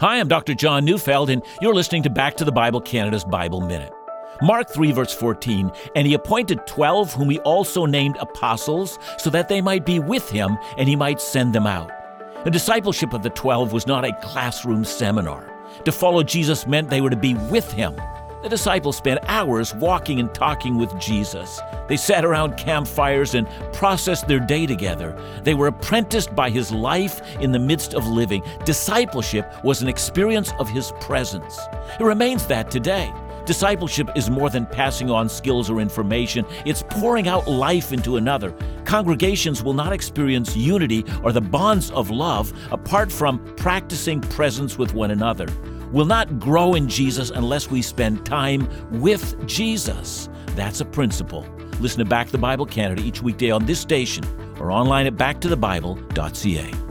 Hi, I'm Dr. John Neufeld, and you're listening to Back to the Bible Canada's Bible Minute. Mark 3, verse 14, and he appointed 12 whom he also named apostles, so that they might be with him and he might send them out. The discipleship of the 12 was not a classroom seminar. To follow Jesus meant they were to be with him. The disciples spent hours walking and talking with Jesus. They sat around campfires and processed their day together. They were apprenticed by his life in the midst of living. Discipleship was an experience of his presence. It remains that today. Discipleship is more than passing on skills or information, it's pouring out life into another. Congregations will not experience unity or the bonds of love apart from practicing presence with one another will not grow in Jesus unless we spend time with Jesus. That's a principle. Listen to Back to the Bible Canada each weekday on this station or online at backtothebible.ca.